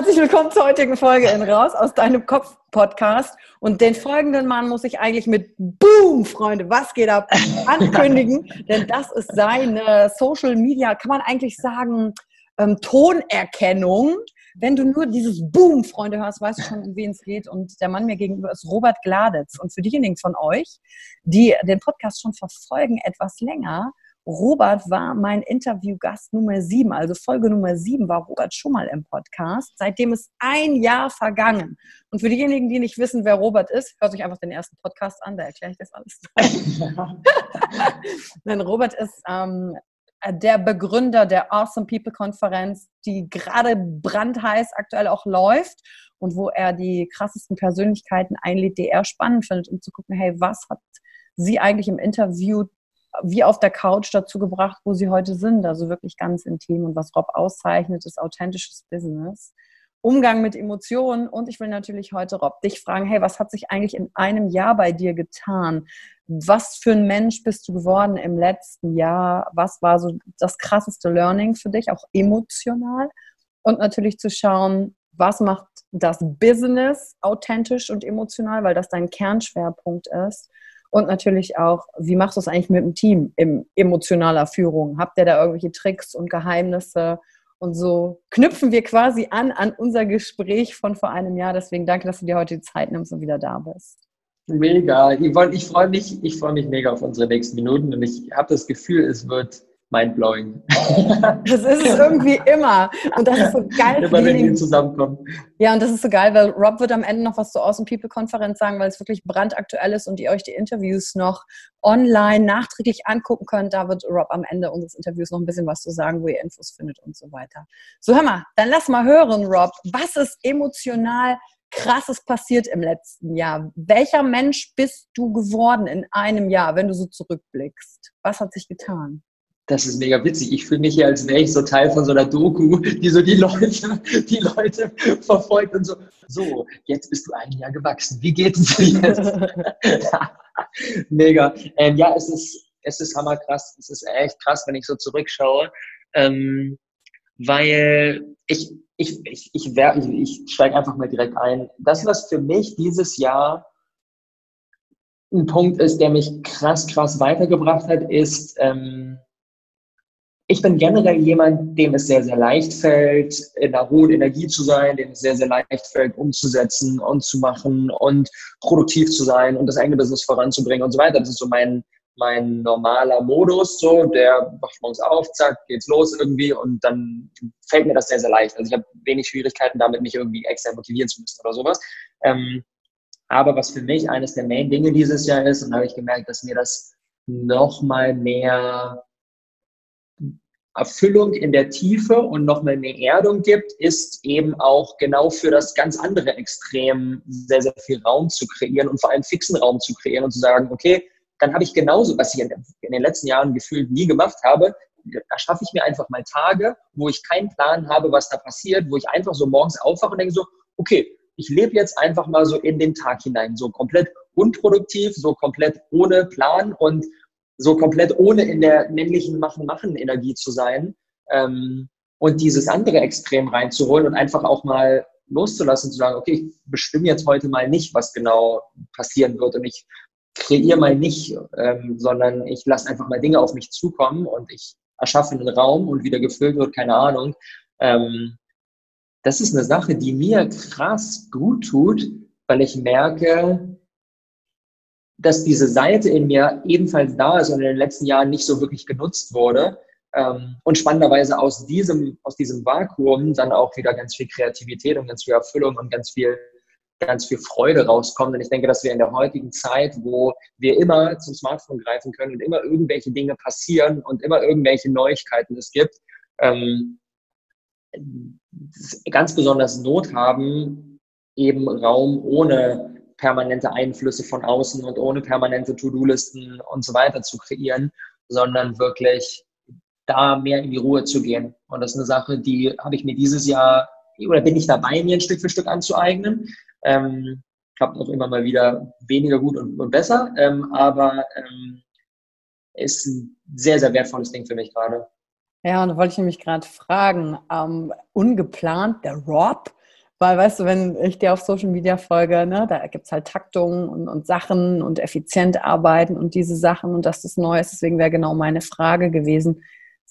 Herzlich willkommen zur heutigen Folge in Raus aus deinem Kopf Podcast. Und den folgenden Mann muss ich eigentlich mit Boom, Freunde, was geht ab, ankündigen, denn das ist seine Social Media, kann man eigentlich sagen, ähm, Tonerkennung. Wenn du nur dieses Boom, Freunde, hörst, weißt du schon, um wen es geht. Und der Mann mir gegenüber ist Robert Gladitz. Und für diejenigen von euch, die den Podcast schon verfolgen, etwas länger, Robert war mein Interviewgast Nummer sieben, also Folge Nummer sieben war Robert schon mal im Podcast. Seitdem ist ein Jahr vergangen. Und für diejenigen, die nicht wissen, wer Robert ist, hört euch einfach den ersten Podcast an, da erkläre ich das alles. Denn Robert ist ähm, der Begründer der Awesome People Konferenz, die gerade brandheiß aktuell auch läuft und wo er die krassesten Persönlichkeiten einlädt, die er spannend findet, um zu gucken, hey, was hat sie eigentlich im Interview wie auf der Couch dazu gebracht, wo sie heute sind. Also wirklich ganz intim. Und was Rob auszeichnet, ist authentisches Business. Umgang mit Emotionen. Und ich will natürlich heute, Rob, dich fragen, hey, was hat sich eigentlich in einem Jahr bei dir getan? Was für ein Mensch bist du geworden im letzten Jahr? Was war so das krasseste Learning für dich, auch emotional? Und natürlich zu schauen, was macht das Business authentisch und emotional, weil das dein Kernschwerpunkt ist und natürlich auch, wie machst du es eigentlich mit dem Team in emotionaler Führung? Habt ihr da irgendwelche Tricks und Geheimnisse? Und so knüpfen wir quasi an an unser Gespräch von vor einem Jahr. Deswegen danke, dass du dir heute die Zeit nimmst und wieder da bist. Mega. Ich, freue mich, ich freue mich mega auf unsere nächsten Minuten und ich habe das Gefühl, es wird mindblowing. Das ist es irgendwie immer. Und das ist so geil. Immer wenn wir zusammenkommen. Ja, und das ist so geil, weil Rob wird am Ende noch was zur Awesome People-Konferenz sagen, weil es wirklich brandaktuell ist und ihr euch die Interviews noch online nachträglich angucken könnt. Da wird Rob am Ende unseres Interviews noch ein bisschen was zu sagen, wo ihr Infos findet und so weiter. So, hör mal, dann lass mal hören, Rob. Was ist emotional krasses passiert im letzten Jahr? Welcher Mensch bist du geworden in einem Jahr, wenn du so zurückblickst? Was hat sich getan? Das ist mega witzig. Ich fühle mich hier, als wäre ich so Teil von so einer Doku, die so die Leute, die Leute verfolgt und so, so, jetzt bist du ein Jahr gewachsen. Wie geht es dir jetzt? mega. Ähm, ja, es ist, es ist hammerkrass. Es ist echt krass, wenn ich so zurückschaue. Ähm, weil ich, ich, ich, ich, ich, ich steige einfach mal direkt ein. Das, was für mich dieses Jahr ein Punkt ist, der mich krass, krass weitergebracht hat, ist, ähm, ich bin generell jemand, dem es sehr, sehr leicht fällt, in einer hohen Energie zu sein, dem es sehr, sehr leicht fällt, umzusetzen und zu machen und produktiv zu sein und das eigene Business voranzubringen und so weiter. Das ist so mein, mein normaler Modus, so, der wacht morgens auf, zack, geht's los irgendwie und dann fällt mir das sehr, sehr leicht. Also ich habe wenig Schwierigkeiten damit, mich irgendwie extra motivieren zu müssen oder sowas. Ähm, aber was für mich eines der Main-Dinge dieses Jahr ist, und da habe ich gemerkt, dass mir das nochmal mehr Erfüllung in der Tiefe und nochmal mehr Erdung gibt, ist eben auch genau für das ganz andere Extrem sehr, sehr viel Raum zu kreieren und vor allem fixen Raum zu kreieren und zu sagen, okay, dann habe ich genauso, was ich in den letzten Jahren gefühlt nie gemacht habe, da schaffe ich mir einfach mal Tage, wo ich keinen Plan habe, was da passiert, wo ich einfach so morgens aufwache und denke so, okay, ich lebe jetzt einfach mal so in den Tag hinein, so komplett unproduktiv, so komplett ohne Plan und so komplett ohne in der männlichen Machen-Machen-Energie zu sein ähm, und dieses andere Extrem reinzuholen und einfach auch mal loszulassen, zu sagen, okay, ich bestimme jetzt heute mal nicht, was genau passieren wird und ich kreiere mal nicht, ähm, sondern ich lasse einfach mal Dinge auf mich zukommen und ich erschaffe einen Raum und wieder gefüllt wird, keine Ahnung. Ähm, das ist eine Sache, die mir krass gut tut, weil ich merke, dass diese Seite in mir ebenfalls da ist und in den letzten Jahren nicht so wirklich genutzt wurde. Ähm, und spannenderweise aus diesem, aus diesem Vakuum dann auch wieder ganz viel Kreativität und ganz viel Erfüllung und ganz viel, ganz viel Freude rauskommt. Und ich denke, dass wir in der heutigen Zeit, wo wir immer zum Smartphone greifen können und immer irgendwelche Dinge passieren und immer irgendwelche Neuigkeiten es gibt, ähm, ganz besonders Not haben, eben Raum ohne permanente Einflüsse von außen und ohne permanente To-Do-Listen und so weiter zu kreieren, sondern wirklich da mehr in die Ruhe zu gehen. Und das ist eine Sache, die habe ich mir dieses Jahr oder bin ich dabei, mir ein Stück für Stück anzueignen. Ähm, klappt auch immer mal wieder weniger gut und, und besser, ähm, aber ähm, ist ein sehr, sehr wertvolles Ding für mich gerade. Ja, und da wollte ich nämlich gerade fragen, ähm, ungeplant, der Rob, weil, weißt du, wenn ich dir auf Social Media folge, ne, da gibt es halt Taktungen und, und, Sachen und effizient arbeiten und diese Sachen und dass das neu ist. Deswegen wäre genau meine Frage gewesen.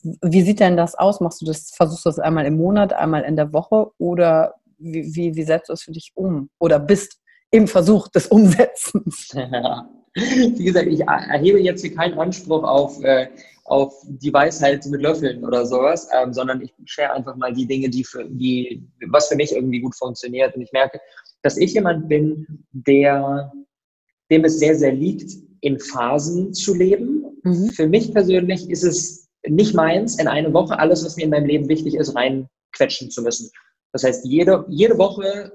Wie sieht denn das aus? Machst du das, versuchst du das einmal im Monat, einmal in der Woche oder wie, wie, wie setzt du es für dich um? Oder bist im Versuch des Umsetzens? Wie gesagt, ich erhebe jetzt hier keinen Anspruch auf, äh, auf die Weisheit mit Löffeln oder sowas, ähm, sondern ich share einfach mal die Dinge, die für, die, was für mich irgendwie gut funktioniert. Und ich merke, dass ich jemand bin, der, dem es sehr, sehr liegt, in Phasen zu leben. Mhm. Für mich persönlich ist es nicht meins, in eine Woche alles, was mir in meinem Leben wichtig ist, reinquetschen zu müssen. Das heißt, jede, jede Woche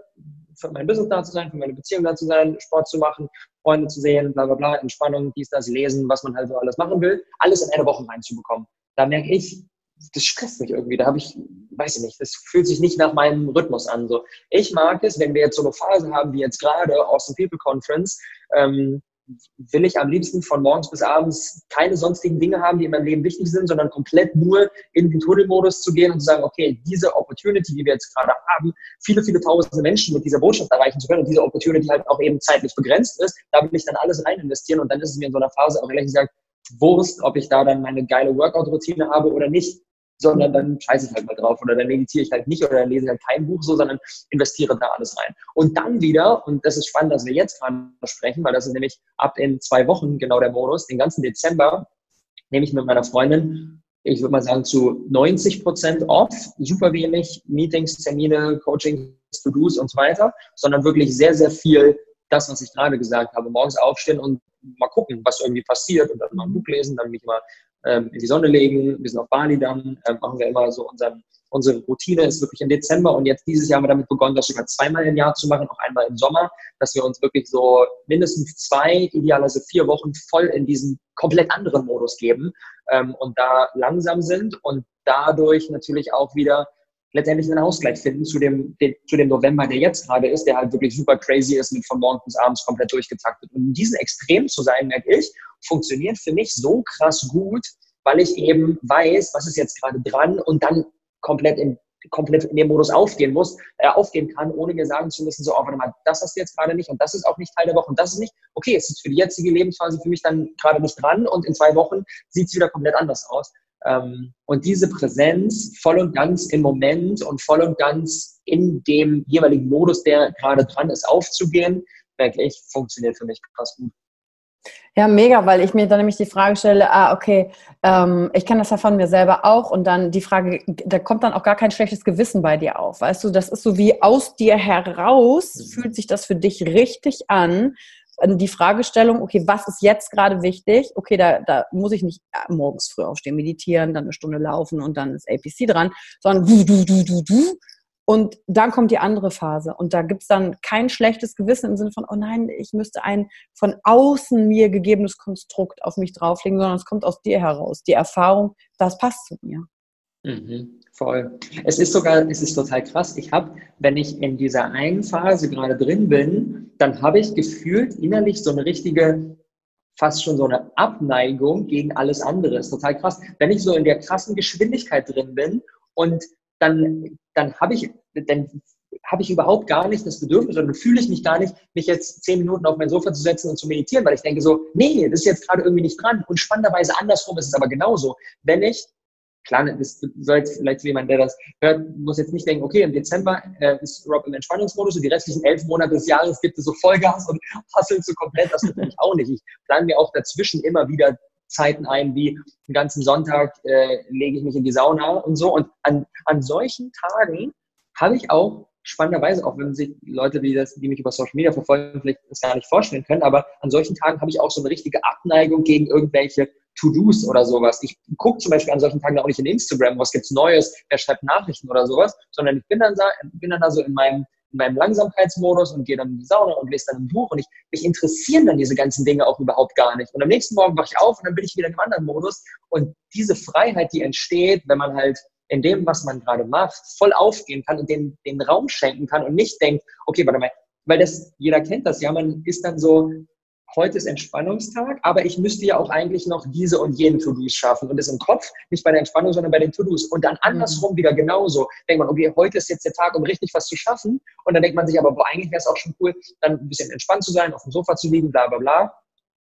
für mein Business da zu sein, für meine Beziehung da zu sein, Sport zu machen, Freunde zu sehen, bla bla bla, Entspannung, dies, das, lesen, was man halt so alles machen will, alles in eine Woche reinzubekommen. Da merke ich, das stresst mich irgendwie. Da habe ich, weiß ich nicht, das fühlt sich nicht nach meinem Rhythmus an. So, ich mag es, wenn wir jetzt so eine Phase haben wie jetzt gerade aus der People Conference, ähm, will ich am liebsten von morgens bis abends keine sonstigen Dinge haben, die in meinem Leben wichtig sind, sondern komplett nur in den Tunnelmodus zu gehen und zu sagen, okay, diese Opportunity, die wir jetzt gerade haben, viele, viele tausende Menschen mit dieser Botschaft erreichen zu können und diese Opportunity halt auch eben zeitlich begrenzt ist, da will ich dann alles rein investieren und dann ist es mir in so einer Phase auch ehrlich gesagt Wurst, ob ich da dann meine geile Workout-Routine habe oder nicht sondern dann scheiße ich halt mal drauf oder dann meditiere ich halt nicht oder dann lese ich halt kein Buch so, sondern investiere da alles rein. Und dann wieder, und das ist spannend, dass wir jetzt gerade sprechen, weil das ist nämlich ab in zwei Wochen genau der Modus, den ganzen Dezember nehme ich mit meiner Freundin, ich würde mal sagen, zu 90 Prozent off, super wenig Meetings, Termine, Coachings, To-Dos und so weiter, sondern wirklich sehr, sehr viel das, was ich gerade gesagt habe, morgens aufstehen und mal gucken, was irgendwie passiert und dann mal ein Buch lesen, dann mich mal ähm, in die Sonne legen. Wir sind auf Bali dann, ähm, machen wir immer so unseren, unsere Routine ist wirklich im Dezember und jetzt dieses Jahr haben wir damit begonnen, das sogar zweimal im Jahr zu machen, auch einmal im Sommer, dass wir uns wirklich so mindestens zwei, idealerweise vier Wochen voll in diesen komplett anderen Modus geben ähm, und da langsam sind und dadurch natürlich auch wieder letztendlich einen Ausgleich finden zu dem, den, zu dem November, der jetzt gerade ist, der halt wirklich super crazy ist mit von morgens bis abends komplett durchgetaktet. Und in diesem Extrem zu sein, merke ich, funktioniert für mich so krass gut, weil ich eben weiß, was ist jetzt gerade dran und dann komplett in, komplett in dem Modus aufgehen muss, äh, aufgehen kann, ohne mir sagen zu müssen, so, oh, warte mal, das hast du jetzt gerade nicht und das ist auch nicht Teil der Woche und das ist nicht, okay, es ist für die jetzige Lebensphase für mich dann gerade nicht dran und in zwei Wochen sieht es wieder komplett anders aus. Ähm, und diese Präsenz voll und ganz im Moment und voll und ganz in dem jeweiligen Modus, der gerade dran ist, aufzugehen, wirklich funktioniert für mich krass gut. Ja, mega, weil ich mir dann nämlich die Frage stelle, ah, okay, ähm, ich kenne das ja von mir selber auch und dann die Frage, da kommt dann auch gar kein schlechtes Gewissen bei dir auf. Weißt du, das ist so wie aus dir heraus, mhm. fühlt sich das für dich richtig an. Die Fragestellung, okay, was ist jetzt gerade wichtig? Okay, da, da muss ich nicht äh, morgens früh aufstehen, meditieren, dann eine Stunde laufen und dann ist APC dran, sondern du, du, du, du, du, und dann kommt die andere Phase. Und da gibt's dann kein schlechtes Gewissen im Sinne von, oh nein, ich müsste ein von außen mir gegebenes Konstrukt auf mich drauflegen, sondern es kommt aus dir heraus. Die Erfahrung, das passt zu mir. Mhm, voll. Es ist sogar, es ist total krass. Ich habe, wenn ich in dieser einen Phase gerade drin bin, dann habe ich gefühlt innerlich so eine richtige fast schon so eine Abneigung gegen alles andere. Ist total krass. Wenn ich so in der krassen Geschwindigkeit drin bin und dann, dann habe ich, dann habe ich überhaupt gar nicht das Bedürfnis oder fühle ich mich gar nicht, mich jetzt zehn Minuten auf mein Sofa zu setzen und zu meditieren, weil ich denke so, nee, das ist jetzt gerade irgendwie nicht dran. Und spannenderweise andersrum ist es aber genauso. Wenn ich, klar, das soll jetzt vielleicht jemand, der das hört, muss jetzt nicht denken, okay, im Dezember äh, ist Rob im Entspannungsmodus und die restlichen elf Monate des Jahres gibt es so Vollgas und hasseln so komplett. Das natürlich auch nicht. Ich plane mir auch dazwischen immer wieder Zeiten ein, wie den ganzen Sonntag äh, lege ich mich in die Sauna und so. Und an, an solchen Tagen habe ich auch spannenderweise, auch wenn sich Leute, die, das, die mich über Social Media verfolgen, vielleicht das gar nicht vorstellen können, aber an solchen Tagen habe ich auch so eine richtige Abneigung gegen irgendwelche To-Dos oder sowas. Ich gucke zum Beispiel an solchen Tagen auch nicht in Instagram, was gibt's Neues, wer schreibt Nachrichten oder sowas, sondern ich bin dann da, bin dann da so in meinem in meinem Langsamkeitsmodus und gehe dann in die Sauna und lese dann ein Buch und ich, mich interessieren dann diese ganzen Dinge auch überhaupt gar nicht. Und am nächsten Morgen wache ich auf und dann bin ich wieder in einem anderen Modus und diese Freiheit, die entsteht, wenn man halt in dem, was man gerade macht, voll aufgehen kann und den, den Raum schenken kann und nicht denkt, okay, warte mal, weil das, jeder kennt das ja, man ist dann so, heute ist Entspannungstag, aber ich müsste ja auch eigentlich noch diese und jene To-Dos schaffen und das im Kopf, nicht bei der Entspannung, sondern bei den To-Dos. Und dann andersrum mhm. wieder genauso. Denkt man, okay, heute ist jetzt der Tag, um richtig was zu schaffen. Und dann denkt man sich aber, boah, eigentlich wäre es auch schon cool, dann ein bisschen entspannt zu sein, auf dem Sofa zu liegen, bla bla bla.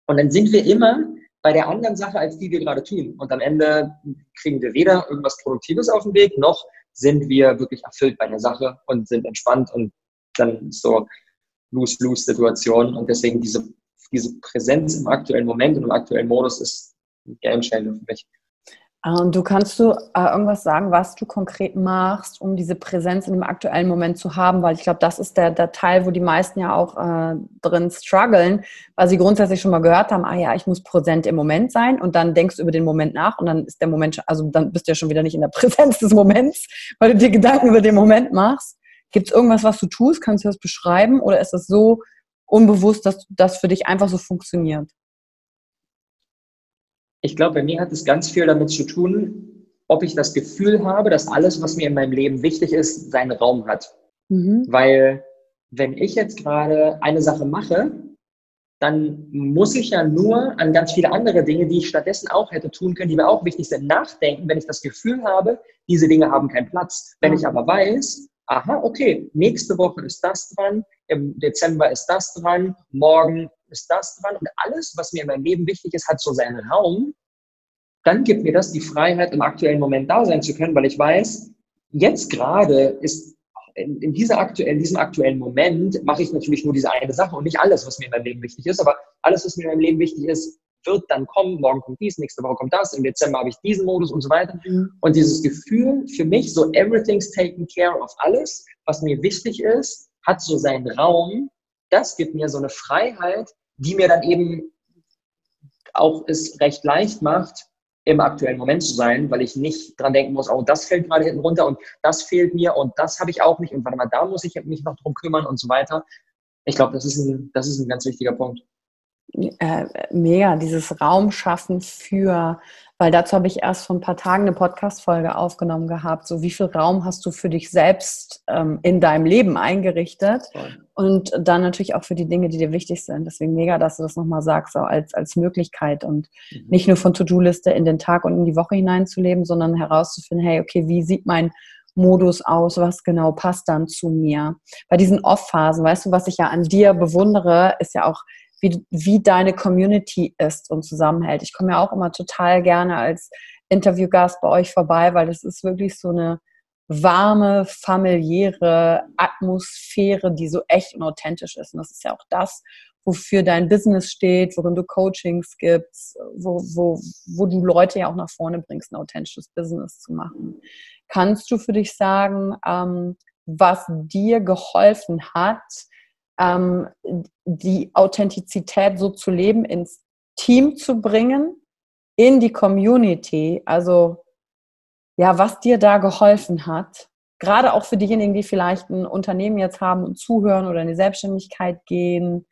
Und dann sind wir immer bei der anderen Sache, als die wir gerade tun. Und am Ende kriegen wir weder irgendwas Produktives auf den Weg, noch sind wir wirklich erfüllt bei der Sache und sind entspannt und dann so Lose-Lose-Situation. Und deswegen diese diese Präsenz im aktuellen Moment und im aktuellen Modus ist ein Gamechanger für mich. Und ähm, du kannst du äh, irgendwas sagen, was du konkret machst, um diese Präsenz in dem aktuellen Moment zu haben, weil ich glaube, das ist der, der Teil, wo die meisten ja auch äh, drin strugglen, weil sie grundsätzlich schon mal gehört haben, ah ja, ich muss präsent im Moment sein und dann denkst du über den Moment nach und dann ist der Moment, also dann bist du ja schon wieder nicht in der Präsenz des Moments, weil du dir Gedanken über den Moment machst. Gibt es irgendwas, was du tust? Kannst du das beschreiben oder ist das so unbewusst, dass das für dich einfach so funktioniert? Ich glaube, bei mir hat es ganz viel damit zu tun, ob ich das Gefühl habe, dass alles, was mir in meinem Leben wichtig ist, seinen Raum hat. Mhm. Weil wenn ich jetzt gerade eine Sache mache, dann muss ich ja nur an ganz viele andere Dinge, die ich stattdessen auch hätte tun können, die mir auch wichtig sind, nachdenken, wenn ich das Gefühl habe, diese Dinge haben keinen Platz. Wenn ich aber weiß, aha, okay, nächste Woche ist das dran, im Dezember ist das dran, morgen ist das dran. Und alles, was mir in meinem Leben wichtig ist, hat so seinen Raum, dann gibt mir das die Freiheit, im aktuellen Moment da sein zu können, weil ich weiß, jetzt gerade ist in, in, dieser aktuellen, in diesem aktuellen Moment mache ich natürlich nur diese eine Sache und nicht alles, was mir in meinem Leben wichtig ist, aber alles, was mir in meinem Leben wichtig ist, wird dann kommen, morgen kommt dies, nächste Woche kommt das, im Dezember habe ich diesen Modus und so weiter. Mhm. Und dieses Gefühl für mich, so everything's taken care of alles, was mir wichtig ist, hat so seinen Raum, das gibt mir so eine Freiheit, die mir dann eben auch es recht leicht macht, im aktuellen Moment zu sein, weil ich nicht dran denken muss, oh, das fällt gerade hinten runter und das fehlt mir und das habe ich auch nicht und warte mal, da muss ich mich noch drum kümmern und so weiter. Ich glaube, das das ist ein ganz wichtiger Punkt äh, mega, dieses Raum schaffen für, weil dazu habe ich erst vor ein paar Tagen eine Podcast-Folge aufgenommen gehabt. So, wie viel Raum hast du für dich selbst ähm, in deinem Leben eingerichtet? Voll. Und dann natürlich auch für die Dinge, die dir wichtig sind. Deswegen mega, dass du das nochmal sagst, so als, als Möglichkeit und mhm. nicht nur von To-Do-Liste in den Tag und in die Woche hineinzuleben, sondern herauszufinden, hey, okay, wie sieht mein Modus aus, was genau passt dann zu mir. Bei diesen Off-Phasen, weißt du, was ich ja an dir bewundere, ist ja auch wie, wie deine Community ist und zusammenhält. Ich komme ja auch immer total gerne als Interviewgast bei euch vorbei, weil das ist wirklich so eine warme, familiäre Atmosphäre, die so echt und authentisch ist. Und das ist ja auch das, wofür dein Business steht, worin du Coachings gibst, wo, wo, wo du Leute ja auch nach vorne bringst, ein authentisches Business zu machen. Kannst du für dich sagen, ähm, was dir geholfen hat, ähm, die Authentizität so zu leben, ins Team zu bringen, in die Community? Also, ja, was dir da geholfen hat? Gerade auch für diejenigen, die vielleicht ein Unternehmen jetzt haben und zuhören oder in die Selbstständigkeit gehen,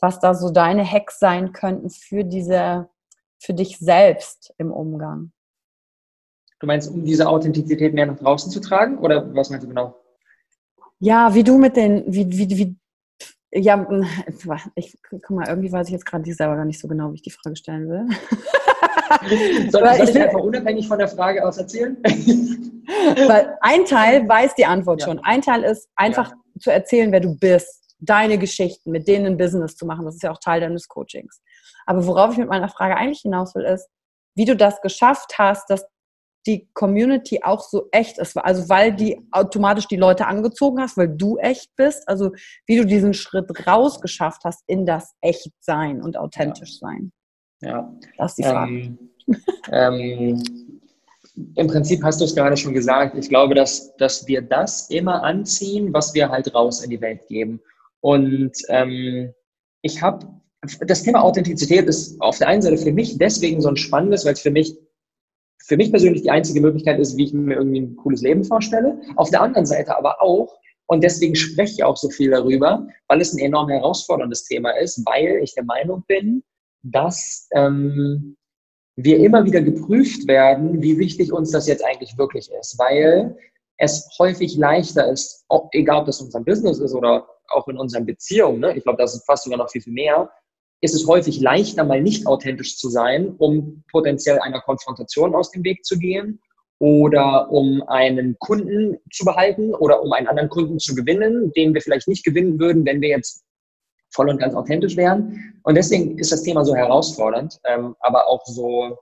was da so deine Hacks sein könnten für diese, für dich selbst im Umgang. Du meinst, um diese Authentizität mehr nach draußen zu tragen? Oder was meinst du genau? Ja, wie du mit den, wie, wie, wie, ja, ich guck mal, irgendwie weiß ich jetzt gerade selber gar nicht so genau, wie ich die Frage stellen will. soll, soll ich, ich einfach unabhängig von der Frage aus erzählen? Weil ein Teil weiß die Antwort ja. schon. Ein Teil ist einfach ja. zu erzählen, wer du bist deine Geschichten, mit denen ein Business zu machen. Das ist ja auch Teil deines Coachings. Aber worauf ich mit meiner Frage eigentlich hinaus will, ist, wie du das geschafft hast, dass die Community auch so echt ist. Also weil die automatisch die Leute angezogen hast, weil du echt bist. Also wie du diesen Schritt rausgeschafft hast in das Echtsein und authentisch sein. Ja. Das ist die Frage. Ähm, ähm, Im Prinzip hast du es gerade schon gesagt. Ich glaube, dass, dass wir das immer anziehen, was wir halt raus in die Welt geben. Und ähm, ich habe, das Thema Authentizität ist auf der einen Seite für mich deswegen so ein spannendes, weil es für mich, für mich persönlich die einzige Möglichkeit ist, wie ich mir irgendwie ein cooles Leben vorstelle. Auf der anderen Seite aber auch, und deswegen spreche ich auch so viel darüber, weil es ein enorm herausforderndes Thema ist, weil ich der Meinung bin, dass ähm, wir immer wieder geprüft werden, wie wichtig uns das jetzt eigentlich wirklich ist, weil es häufig leichter ist, ob, egal ob das unser Business ist oder auch in unseren Beziehungen, ne? ich glaube, das ist fast sogar noch viel, viel mehr, ist es häufig leichter, mal nicht authentisch zu sein, um potenziell einer Konfrontation aus dem Weg zu gehen oder um einen Kunden zu behalten oder um einen anderen Kunden zu gewinnen, den wir vielleicht nicht gewinnen würden, wenn wir jetzt voll und ganz authentisch wären. Und deswegen ist das Thema so herausfordernd, ähm, aber auch so,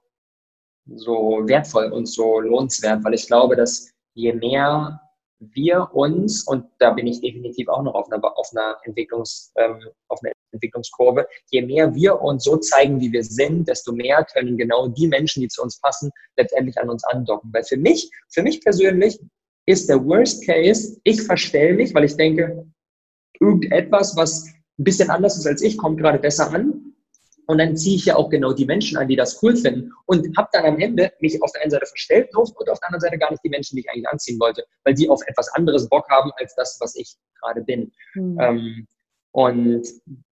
so wertvoll und so lohnenswert, weil ich glaube, dass je mehr wir uns, und da bin ich definitiv auch noch auf einer, auf einer, Entwicklungs, ähm, auf einer Entwicklungskurve, je mehr wir uns so zeigen, wie wir sind, desto mehr können genau die Menschen, die zu uns passen, letztendlich an uns andocken. Weil für mich, für mich persönlich ist der Worst Case, ich verstelle mich, weil ich denke, irgendetwas, was ein bisschen anders ist als ich, kommt gerade besser an. Und dann ziehe ich ja auch genau die Menschen an, die das cool finden. Und habe dann am Ende mich auf der einen Seite verstellt und auf der anderen Seite gar nicht die Menschen, die ich eigentlich anziehen wollte, weil die auf etwas anderes Bock haben als das, was ich gerade bin. Mhm. Ähm, und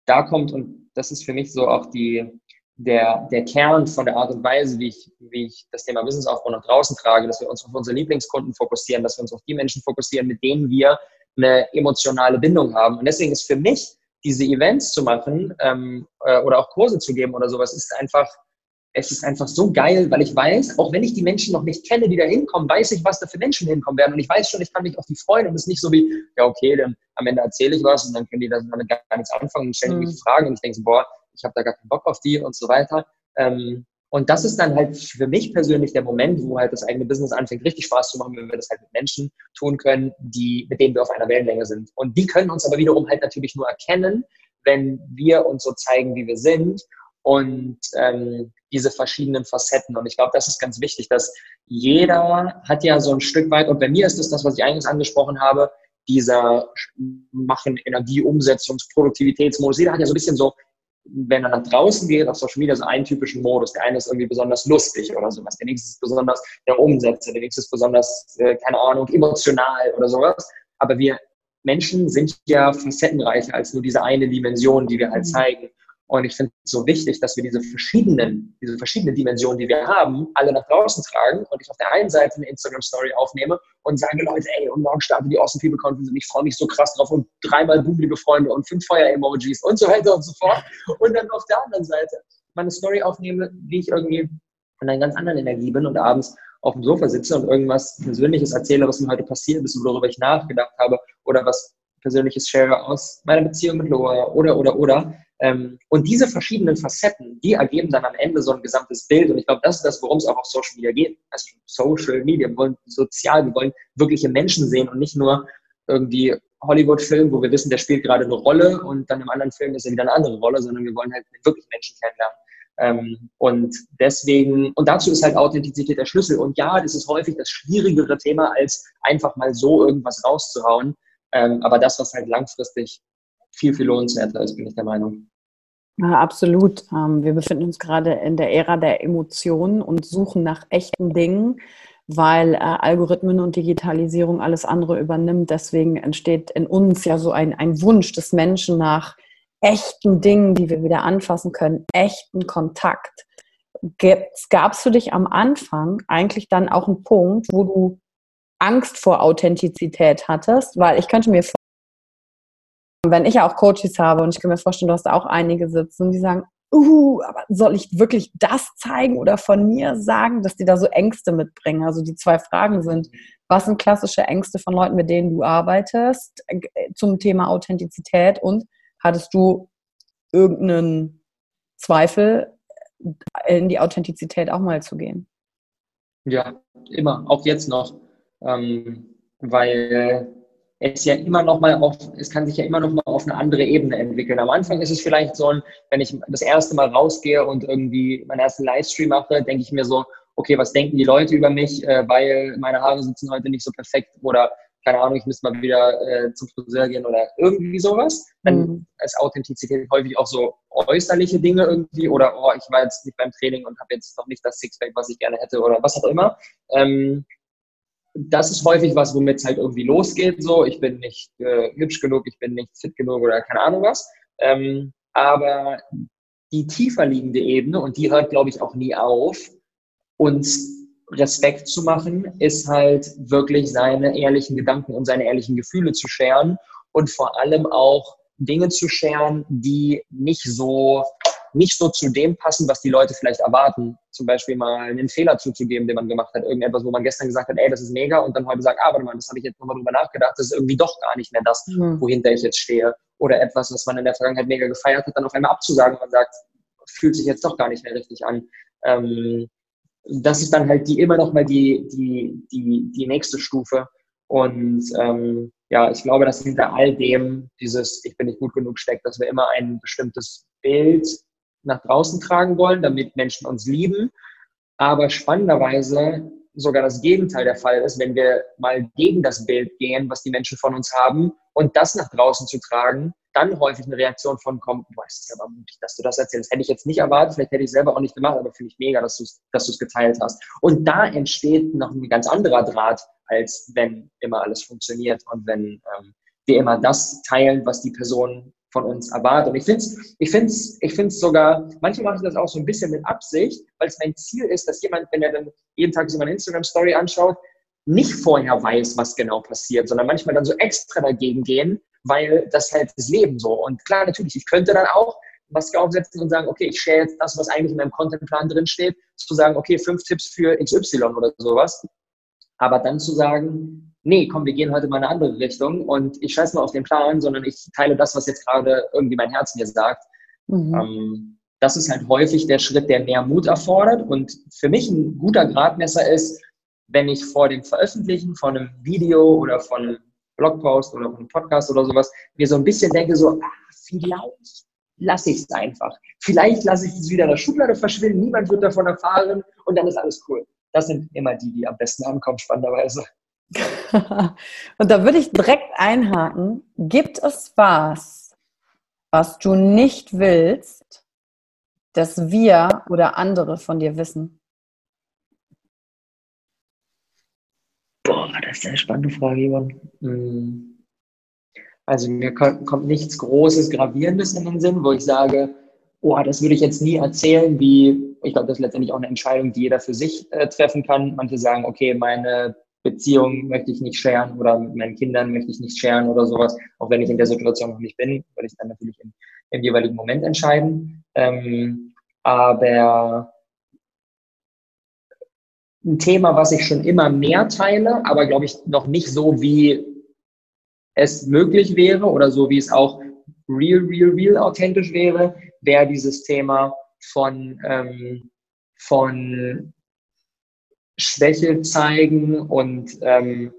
da kommt, und das ist für mich so auch die, der, der Kern von der Art und Weise, wie ich, wie ich das Thema Wissensaufbau nach draußen trage, dass wir uns auf unsere Lieblingskunden fokussieren, dass wir uns auf die Menschen fokussieren, mit denen wir eine emotionale Bindung haben. Und deswegen ist für mich diese Events zu machen ähm, äh, oder auch Kurse zu geben oder sowas, ist einfach, es ist einfach so geil, weil ich weiß, auch wenn ich die Menschen noch nicht kenne, die da hinkommen, weiß ich, was da für Menschen hinkommen werden. Und ich weiß schon, ich kann mich auf die freuen und es ist nicht so wie, ja, okay, dann am Ende erzähle ich was und dann können die damit gar nichts anfangen und stellen mhm. mich Fragen und ich denke so, boah, ich habe da gar keinen Bock auf die und so weiter. Ähm, und das ist dann halt für mich persönlich der Moment, wo halt das eigene Business anfängt, richtig Spaß zu machen, wenn wir das halt mit Menschen tun können, die, mit denen wir auf einer Wellenlänge sind. Und die können uns aber wiederum halt natürlich nur erkennen, wenn wir uns so zeigen, wie wir sind und ähm, diese verschiedenen Facetten. Und ich glaube, das ist ganz wichtig, dass jeder hat ja so ein Stück weit, und bei mir ist es das, was ich eigentlich angesprochen habe, dieser Machen, Energie, Umsetzungs-, Produktivitätsmodus. Jeder hat ja so ein bisschen so wenn er nach draußen geht, auf Social Media, so einen typischen Modus. Der eine ist irgendwie besonders lustig oder sowas. Der nächste ist besonders der Umsetzer. Der nächste ist besonders, äh, keine Ahnung, emotional oder sowas. Aber wir Menschen sind ja facettenreicher als nur diese eine Dimension, die wir halt mhm. zeigen. Und ich finde es so wichtig, dass wir diese verschiedenen, diese verschiedenen Dimensionen, die wir haben, alle nach draußen tragen und ich auf der einen Seite eine Instagram-Story aufnehme und sage, Leute, ey, und morgen startet die Awesome People Conference und ich freue mich so krass drauf und dreimal Boom, liebe Freunde und fünf Feuer-Emojis und so weiter und so fort. Und dann auf der anderen Seite meine Story aufnehme, wie ich irgendwie in einer ganz anderen Energie bin und abends auf dem Sofa sitze und irgendwas Persönliches erzähle, was mir heute passiert ist, worüber ich nachgedacht habe oder was Persönliches share aus meiner Beziehung mit Loa oder, oder, oder und diese verschiedenen Facetten, die ergeben dann am Ende so ein gesamtes Bild. Und ich glaube, das ist das, worum es auch auf Social Media geht. Also Social Media, wir wollen sozial, wir wollen wirkliche Menschen sehen und nicht nur irgendwie Hollywood-Film, wo wir wissen, der spielt gerade eine Rolle und dann im anderen Film ist er wieder eine andere Rolle, sondern wir wollen halt wirklich Menschen kennenlernen. Ähm, und deswegen, und dazu ist halt Authentizität der Schlüssel. Und ja, das ist häufig das schwierigere Thema, als einfach mal so irgendwas rauszuhauen. Ähm, aber das, was halt langfristig viel, viel lohnenswerter ist, bin ich der Meinung. Ja, absolut. Ähm, wir befinden uns gerade in der Ära der Emotionen und suchen nach echten Dingen, weil äh, Algorithmen und Digitalisierung alles andere übernimmt. Deswegen entsteht in uns ja so ein, ein Wunsch des Menschen nach echten Dingen, die wir wieder anfassen können, echten Kontakt. Gab es für dich am Anfang eigentlich dann auch einen Punkt, wo du Angst vor Authentizität hattest? Weil ich könnte mir vorstellen, wenn ich ja auch Coaches habe und ich kann mir vorstellen, du hast auch einige sitzen, die sagen, uh, aber soll ich wirklich das zeigen oder von mir sagen, dass die da so Ängste mitbringen? Also die zwei Fragen sind, was sind klassische Ängste von Leuten, mit denen du arbeitest äh, zum Thema Authentizität und hattest du irgendeinen Zweifel, in die Authentizität auch mal zu gehen? Ja, immer, auch jetzt noch, ähm, weil es ja immer noch mal auf, es kann sich ja immer noch mal auf eine andere Ebene entwickeln. Am Anfang ist es vielleicht so, ein, wenn ich das erste Mal rausgehe und irgendwie meinen ersten Livestream mache, denke ich mir so, okay, was denken die Leute über mich, äh, weil meine Haare sitzen heute nicht so perfekt oder keine Ahnung, ich müsste mal wieder äh, zum Friseur gehen oder irgendwie sowas. Dann mhm. ist Authentizität häufig auch so äußerliche Dinge irgendwie oder oh, ich war jetzt nicht beim Training und habe jetzt noch nicht das Sixpack, was ich gerne hätte oder was auch immer. Ähm, das ist häufig was, womit es halt irgendwie losgeht. So, ich bin nicht äh, hübsch genug, ich bin nicht fit genug oder keine Ahnung was. Ähm, aber die tiefer liegende Ebene, und die hört, glaube ich, auch nie auf, uns Respekt zu machen, ist halt wirklich seine ehrlichen Gedanken und seine ehrlichen Gefühle zu scheren und vor allem auch Dinge zu scheren, die nicht so nicht so zu dem passen, was die Leute vielleicht erwarten. Zum Beispiel mal einen Fehler zuzugeben, den man gemacht hat. Irgendetwas, wo man gestern gesagt hat, ey, das ist mega. Und dann heute sagt, ah, warte mal, das habe ich jetzt nochmal drüber nachgedacht. Das ist irgendwie doch gar nicht mehr das, mhm. wohinter ich jetzt stehe. Oder etwas, was man in der Vergangenheit mega gefeiert hat, dann auf einmal abzusagen und man sagt, fühlt sich jetzt doch gar nicht mehr richtig an. Ähm, das ist dann halt die immer noch mal die, die, die, die nächste Stufe. Und ähm, ja, ich glaube, dass hinter all dem dieses Ich bin nicht gut genug steckt, dass wir immer ein bestimmtes Bild nach draußen tragen wollen, damit Menschen uns lieben. Aber spannenderweise sogar das Gegenteil der Fall ist, wenn wir mal gegen das Bild gehen, was die Menschen von uns haben und das nach draußen zu tragen, dann häufig eine Reaktion von kommt, du weißt es aber mutig, dass du das erzählst. Hätte ich jetzt nicht erwartet, vielleicht hätte ich selber auch nicht gemacht, aber finde ich mega, dass du es dass geteilt hast. Und da entsteht noch ein ganz anderer Draht, als wenn immer alles funktioniert und wenn ähm, wir immer das teilen, was die Person von uns erwartet. Und ich finde es ich find's, ich find's sogar, manchmal mache ich das auch so ein bisschen mit Absicht, weil es mein Ziel ist, dass jemand, wenn er dann jeden Tag so meine Instagram-Story anschaut, nicht vorher weiß, was genau passiert, sondern manchmal dann so extra dagegen gehen, weil das halt das Leben so. Und klar, natürlich, ich könnte dann auch Maske aufsetzen und sagen, okay, ich share jetzt das, was eigentlich in meinem Contentplan drin steht, zu sagen, okay, fünf Tipps für XY oder sowas. Aber dann zu sagen, nee, komm, wir gehen heute mal in eine andere Richtung und ich scheiße mal auf den Plan, sondern ich teile das, was jetzt gerade irgendwie mein Herz mir sagt. Mhm. Ähm, das ist halt häufig der Schritt, der mehr Mut erfordert und für mich ein guter Gradmesser ist, wenn ich vor dem Veröffentlichen von einem Video oder von einem Blogpost oder von einem Podcast oder sowas mir so ein bisschen denke, so, ah, vielleicht lasse ich es einfach. Vielleicht lasse ich es wieder in der Schublade verschwinden, niemand wird davon erfahren und dann ist alles cool. Das sind immer die, die am besten ankommen, spannenderweise. und da würde ich direkt einhaken. Gibt es was, was du nicht willst, dass wir oder andere von dir wissen? Boah, das ist eine spannende Frage, Ivan. Hm. Also mir kommt nichts Großes, Gravierendes in den Sinn, wo ich sage, oh, das würde ich jetzt nie erzählen, wie, ich glaube, das ist letztendlich auch eine Entscheidung, die jeder für sich äh, treffen kann. Manche sagen, okay, meine Beziehung möchte ich nicht scheren oder mit meinen Kindern möchte ich nicht scheren oder sowas, auch wenn ich in der Situation noch nicht bin, würde ich dann natürlich im, im jeweiligen Moment entscheiden. Ähm, aber ein Thema, was ich schon immer mehr teile, aber glaube ich noch nicht so, wie es möglich wäre oder so, wie es auch real, real, real authentisch wäre, wäre dieses Thema von, ähm, von Schwäche zeigen und ähm,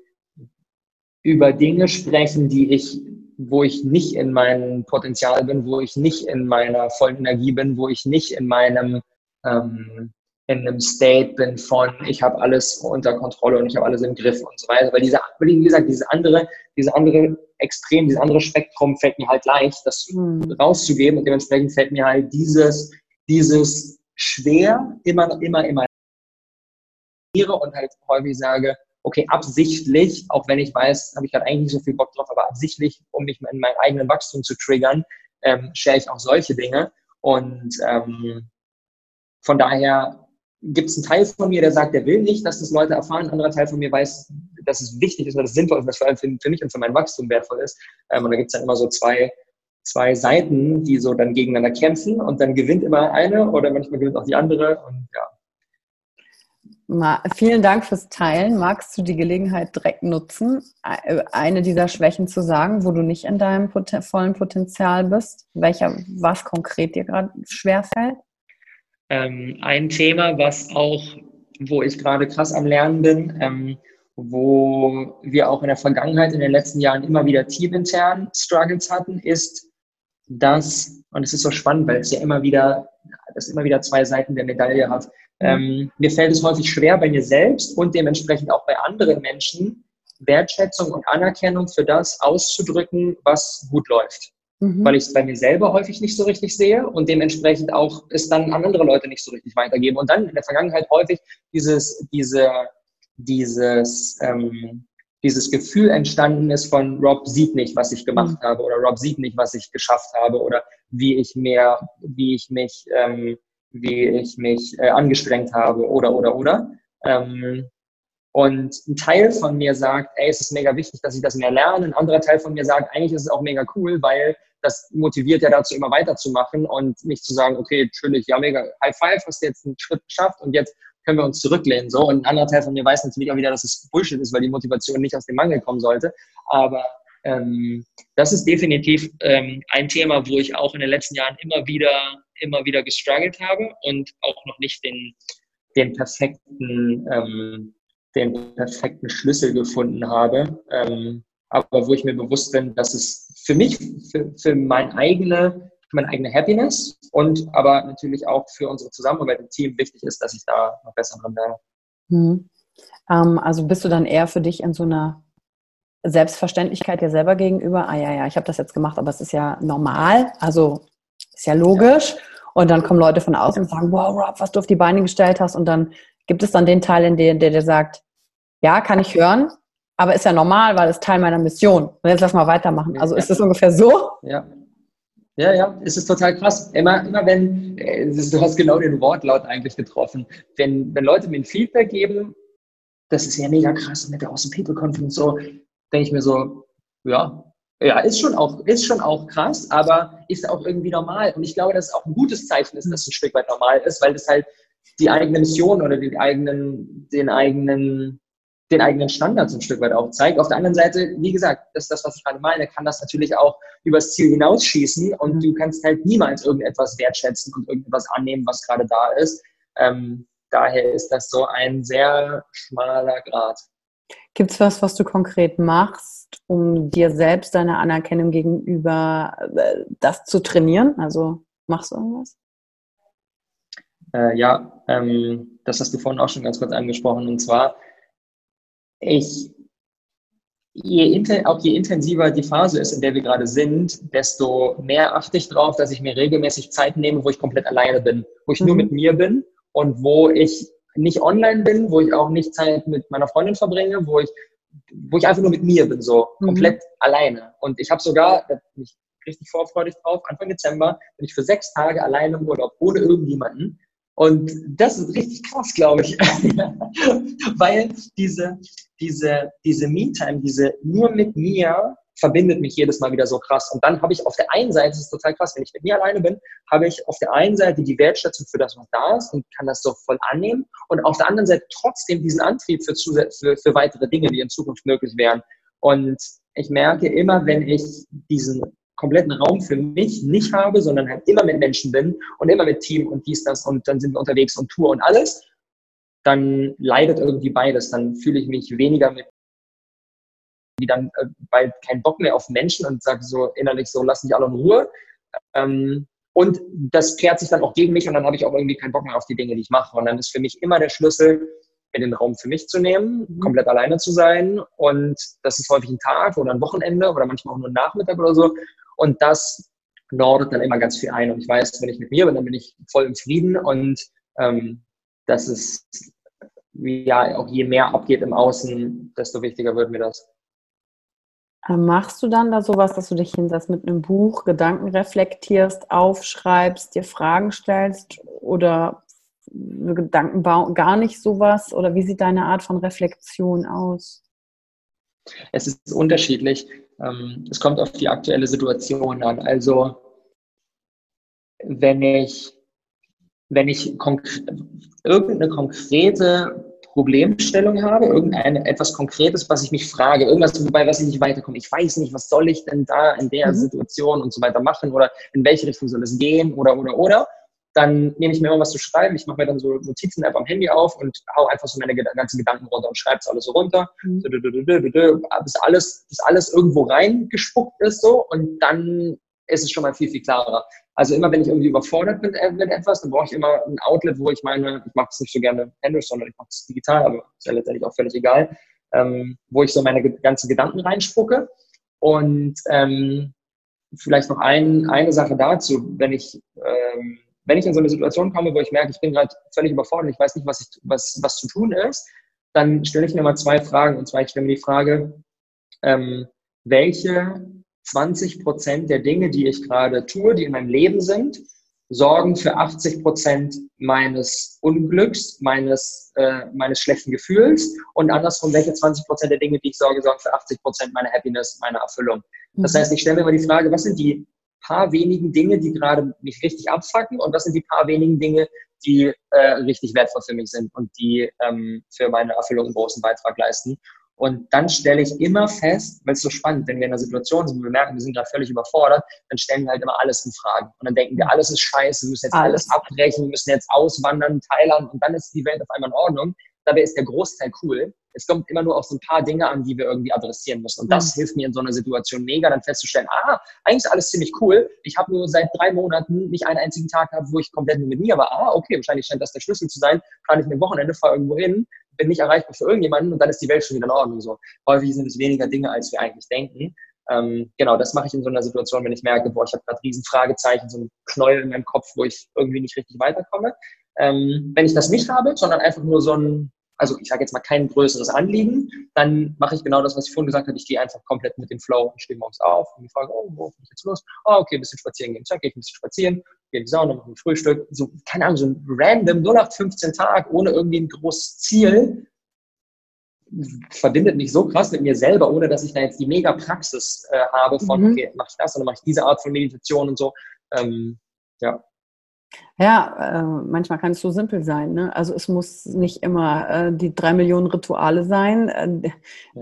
über Dinge sprechen, die ich, wo ich nicht in meinem Potenzial bin, wo ich nicht in meiner vollen Energie bin, wo ich nicht in meinem ähm, in einem State bin von, ich habe alles unter Kontrolle und ich habe alles im Griff und so weiter. Weil diese, wie gesagt, diese andere, diese andere Extrem, dieses andere Spektrum fällt mir halt leicht, das mhm. rauszugeben und dementsprechend fällt mir halt dieses, dieses schwer immer, immer, immer und halt häufig sage, okay, absichtlich, auch wenn ich weiß, habe ich gerade eigentlich nicht so viel Bock drauf, aber absichtlich, um mich in meinem eigenen Wachstum zu triggern, ähm, share ich auch solche Dinge. Und ähm, von daher gibt es einen Teil von mir, der sagt, der will nicht, dass das Leute erfahren. Ein anderer Teil von mir weiß, dass es wichtig ist, dass es sinnvoll ist, dass vor allem für, für mich und für mein Wachstum wertvoll ist. Ähm, und da gibt es dann immer so zwei, zwei Seiten, die so dann gegeneinander kämpfen und dann gewinnt immer eine oder manchmal gewinnt auch die andere. Und ja, Vielen Dank fürs Teilen. Magst du die Gelegenheit direkt nutzen, äh, eine dieser Schwächen zu sagen, wo du nicht in deinem vollen Potenzial bist? Welcher, was konkret dir gerade schwerfällt? Ähm, ein Thema, was auch, wo ich gerade krass am Lernen bin, ähm, wo wir auch in der Vergangenheit, in den letzten Jahren immer wieder teamintern Struggles hatten, ist das, und es ist so spannend, weil es ja immer wieder, das immer wieder zwei Seiten der Medaille hat. Ähm, mir fällt es häufig schwer bei mir selbst und dementsprechend auch bei anderen Menschen, Wertschätzung und Anerkennung für das auszudrücken, was gut läuft mhm. weil ich es bei mir selber häufig nicht so richtig sehe und dementsprechend auch es dann an andere Leute nicht so richtig weitergebe. Und dann in der Vergangenheit häufig dieses, diese, dieses, ähm, dieses Gefühl entstanden ist von Rob sieht nicht, was ich gemacht mhm. habe oder Rob sieht nicht, was ich geschafft habe oder wie ich mehr, wie ich mich, ähm, wie ich mich äh, angestrengt habe oder oder oder. Ähm, und ein Teil von mir sagt, ey, es ist mega wichtig, dass ich das mehr lerne. Ein anderer Teil von mir sagt, eigentlich ist es auch mega cool, weil das motiviert ja dazu, immer weiterzumachen und nicht zu sagen, okay, natürlich, ja, mega, High Five, hast du jetzt einen Schritt geschafft und jetzt können wir uns zurücklehnen. So. Und ein anderer Teil von mir weiß natürlich auch wieder, dass es Bullshit ist, weil die Motivation nicht aus dem Mangel kommen sollte. Aber ähm, das ist definitiv ähm, ein Thema, wo ich auch in den letzten Jahren immer wieder, immer wieder gestruggelt habe und auch noch nicht den, den perfekten, ähm, den perfekten Schlüssel gefunden habe. Ähm, aber wo ich mir bewusst bin, dass es für mich, für, für mein eigene, meine eigene Happiness und aber natürlich auch für unsere Zusammenarbeit im Team wichtig ist, dass ich da noch besser dran werde. Mhm. Ähm, also bist du dann eher für dich in so einer Selbstverständlichkeit dir selber gegenüber, ah ja, ja, ich habe das jetzt gemacht, aber es ist ja normal, also ist ja logisch. Ja. Und dann kommen Leute von außen und sagen, wow, Rob, was du auf die Beine gestellt hast. Und dann gibt es dann den Teil, in dem der dir sagt, ja, kann ich hören, aber ist ja normal, weil es Teil meiner Mission. Und jetzt lass mal weitermachen. Also ist es ungefähr so? Ja. Ja, ja, es ist total krass. Immer, immer wenn, äh, du hast genau den Wortlaut eigentlich getroffen. Wenn, wenn Leute mir ein Feedback geben, das ist ja mega krass mit der Awesome People Conference so, denke ich mir so, ja, ja, ist schon auch, ist schon auch krass, aber ist auch irgendwie normal. Und ich glaube, dass es auch ein gutes Zeichen ist, dass es ein Stück weit normal ist, weil das halt die eigene Mission oder den eigenen, den eigenen, den eigenen Standards ein Stück weit auch zeigt. Auf der anderen Seite, wie gesagt, das ist das, was ich gerade meine, kann das natürlich auch übers Ziel hinausschießen und mhm. du kannst halt niemals irgendetwas wertschätzen und irgendetwas annehmen, was gerade da ist. Ähm, daher ist das so ein sehr schmaler Grad. Gibt es was, was du konkret machst, um dir selbst deine Anerkennung gegenüber äh, das zu trainieren? Also machst du irgendwas? Äh, ja, ähm, das hast du vorhin auch schon ganz kurz angesprochen. Und zwar ich, je, auch je intensiver die Phase ist, in der wir gerade sind, desto mehr achte ich darauf, dass ich mir regelmäßig Zeit nehme, wo ich komplett alleine bin, wo ich mhm. nur mit mir bin und wo ich nicht online bin, wo ich auch nicht Zeit mit meiner Freundin verbringe, wo ich, wo ich einfach nur mit mir bin, so mhm. komplett alleine. Und ich habe sogar, da bin ich richtig vorfreudig drauf, Anfang Dezember bin ich für sechs Tage alleine im Urlaub, ohne irgendjemanden. Und das ist richtig krass, glaube ich. Weil diese, diese, diese Me-Time, diese nur mit mir, verbindet mich jedes Mal wieder so krass. Und dann habe ich auf der einen Seite, das ist total krass, wenn ich mit mir alleine bin, habe ich auf der einen Seite die Wertschätzung für das, was da ist und kann das so voll annehmen. Und auf der anderen Seite trotzdem diesen Antrieb für, für, für weitere Dinge, die in Zukunft möglich wären. Und ich merke immer, wenn ich diesen kompletten Raum für mich nicht habe, sondern halt immer mit Menschen bin und immer mit Team und dies, das und dann sind wir unterwegs und Tour und alles, dann leidet irgendwie beides. Dann fühle ich mich weniger mit die dann äh, bald keinen Bock mehr auf Menschen und sage so innerlich so, lass mich alle in Ruhe. Ähm, und das kehrt sich dann auch gegen mich und dann habe ich auch irgendwie keinen Bock mehr auf die Dinge, die ich mache. Und dann ist für mich immer der Schlüssel, mir den Raum für mich zu nehmen, mhm. komplett alleine zu sein. Und das ist häufig ein Tag oder ein Wochenende oder manchmal auch nur ein Nachmittag oder so. Und das nordet dann immer ganz viel ein. Und ich weiß, wenn ich mit mir bin, dann bin ich voll im Frieden. Und ähm, das ist, ja, auch je mehr abgeht im Außen, desto wichtiger wird mir das. Äh, machst du dann da sowas, dass du dich hinsetzt mit einem Buch, Gedanken reflektierst, aufschreibst, dir Fragen stellst oder Gedanken bauen, gar nicht sowas? Oder wie sieht deine Art von Reflexion aus? Es ist unterschiedlich. Ähm, es kommt auf die aktuelle Situation an. Also wenn ich, wenn ich konkre irgendeine konkrete Problemstellung habe, irgendein etwas Konkretes, was ich mich frage, irgendwas, wobei was ich nicht weiterkomme. Ich weiß nicht, was soll ich denn da in der mhm. Situation und so weiter machen oder in welche Richtung soll es gehen oder oder oder. Dann nehme ich mir immer was zu schreiben. Ich mache mir dann so Notizen-App am Handy auf und hau einfach so meine ganzen Gedanken runter und schreibe es alles so runter, mhm. bis alles, bis alles irgendwo reingespuckt ist so und dann ist es schon mal viel, viel klarer. Also immer, wenn ich irgendwie überfordert bin äh, mit etwas, dann brauche ich immer ein Outlet, wo ich meine, ich mache es nicht so gerne händisch, sondern ich mache es digital, aber ist ja letztendlich auch völlig egal, ähm, wo ich so meine ganzen Gedanken reinspucke. Und ähm, vielleicht noch ein, eine Sache dazu, wenn ich, ähm, wenn ich in so eine Situation komme, wo ich merke, ich bin gerade völlig überfordert, ich weiß nicht, was, ich, was, was zu tun ist, dann stelle ich mir mal zwei Fragen. Und zwar, ich stelle mir die Frage, ähm, welche 20 Prozent der Dinge, die ich gerade tue, die in meinem Leben sind, sorgen für 80 Prozent meines Unglücks, meines, äh, meines schlechten Gefühls und andersrum, welche 20 Prozent der Dinge, die ich sorge, sorgen für 80 Prozent meiner Happiness, meiner Erfüllung. Das mhm. heißt, ich stelle mir immer die Frage, was sind die paar wenigen Dinge, die gerade mich richtig abfacken und was sind die paar wenigen Dinge, die äh, richtig wertvoll für mich sind und die ähm, für meine Erfüllung einen großen Beitrag leisten. Und dann stelle ich immer fest, weil es so spannend, wenn wir in einer Situation sind, wo wir merken, wir sind gerade völlig überfordert, dann stellen wir halt immer alles in Frage. Und dann denken wir, alles ist scheiße, wir müssen jetzt alles, alles abbrechen, wir müssen jetzt auswandern, Thailand und dann ist die Welt auf einmal in Ordnung. Dabei ist der Großteil cool. Es kommt immer nur auf so ein paar Dinge an, die wir irgendwie adressieren müssen. Und das mhm. hilft mir in so einer Situation mega, dann festzustellen, ah, eigentlich ist alles ziemlich cool. Ich habe nur seit drei Monaten nicht einen einzigen Tag gehabt, wo ich komplett nur mit mir war. Ah, okay, wahrscheinlich scheint das der Schlüssel zu sein. Kann ich mir Wochenende, fahre irgendwo hin, bin nicht erreichbar für irgendjemanden und dann ist die Welt schon wieder in Ordnung. So. Häufig sind es weniger Dinge, als wir eigentlich denken. Ähm, genau, das mache ich in so einer Situation, wenn ich merke, boah, ich habe gerade riesen Fragezeichen, so ein Knäuel in meinem Kopf, wo ich irgendwie nicht richtig weiterkomme. Ähm, wenn ich das nicht habe, sondern einfach nur so ein, also ich sage jetzt mal kein größeres Anliegen, dann mache ich genau das, was ich vorhin gesagt habe. Ich gehe einfach komplett mit dem Flow und stehe morgens auf und die Frage, oh, wo bin ich jetzt los? Oh, okay, ein bisschen spazieren gehen. Gehe ich ein bisschen spazieren, gehe in die Sauna, mache ein Frühstück. So, keine Ahnung, so ein random 0815 Tag ohne irgendwie ein großes Ziel verbindet mich so krass mit mir selber, ohne dass ich da jetzt die mega Praxis äh, habe von, mhm. okay, mache ich das oder mache ich diese Art von Meditation und so. Ähm, ja. Ja, äh, manchmal kann es so simpel sein. Ne? Also es muss nicht immer äh, die drei Millionen Rituale sein, äh,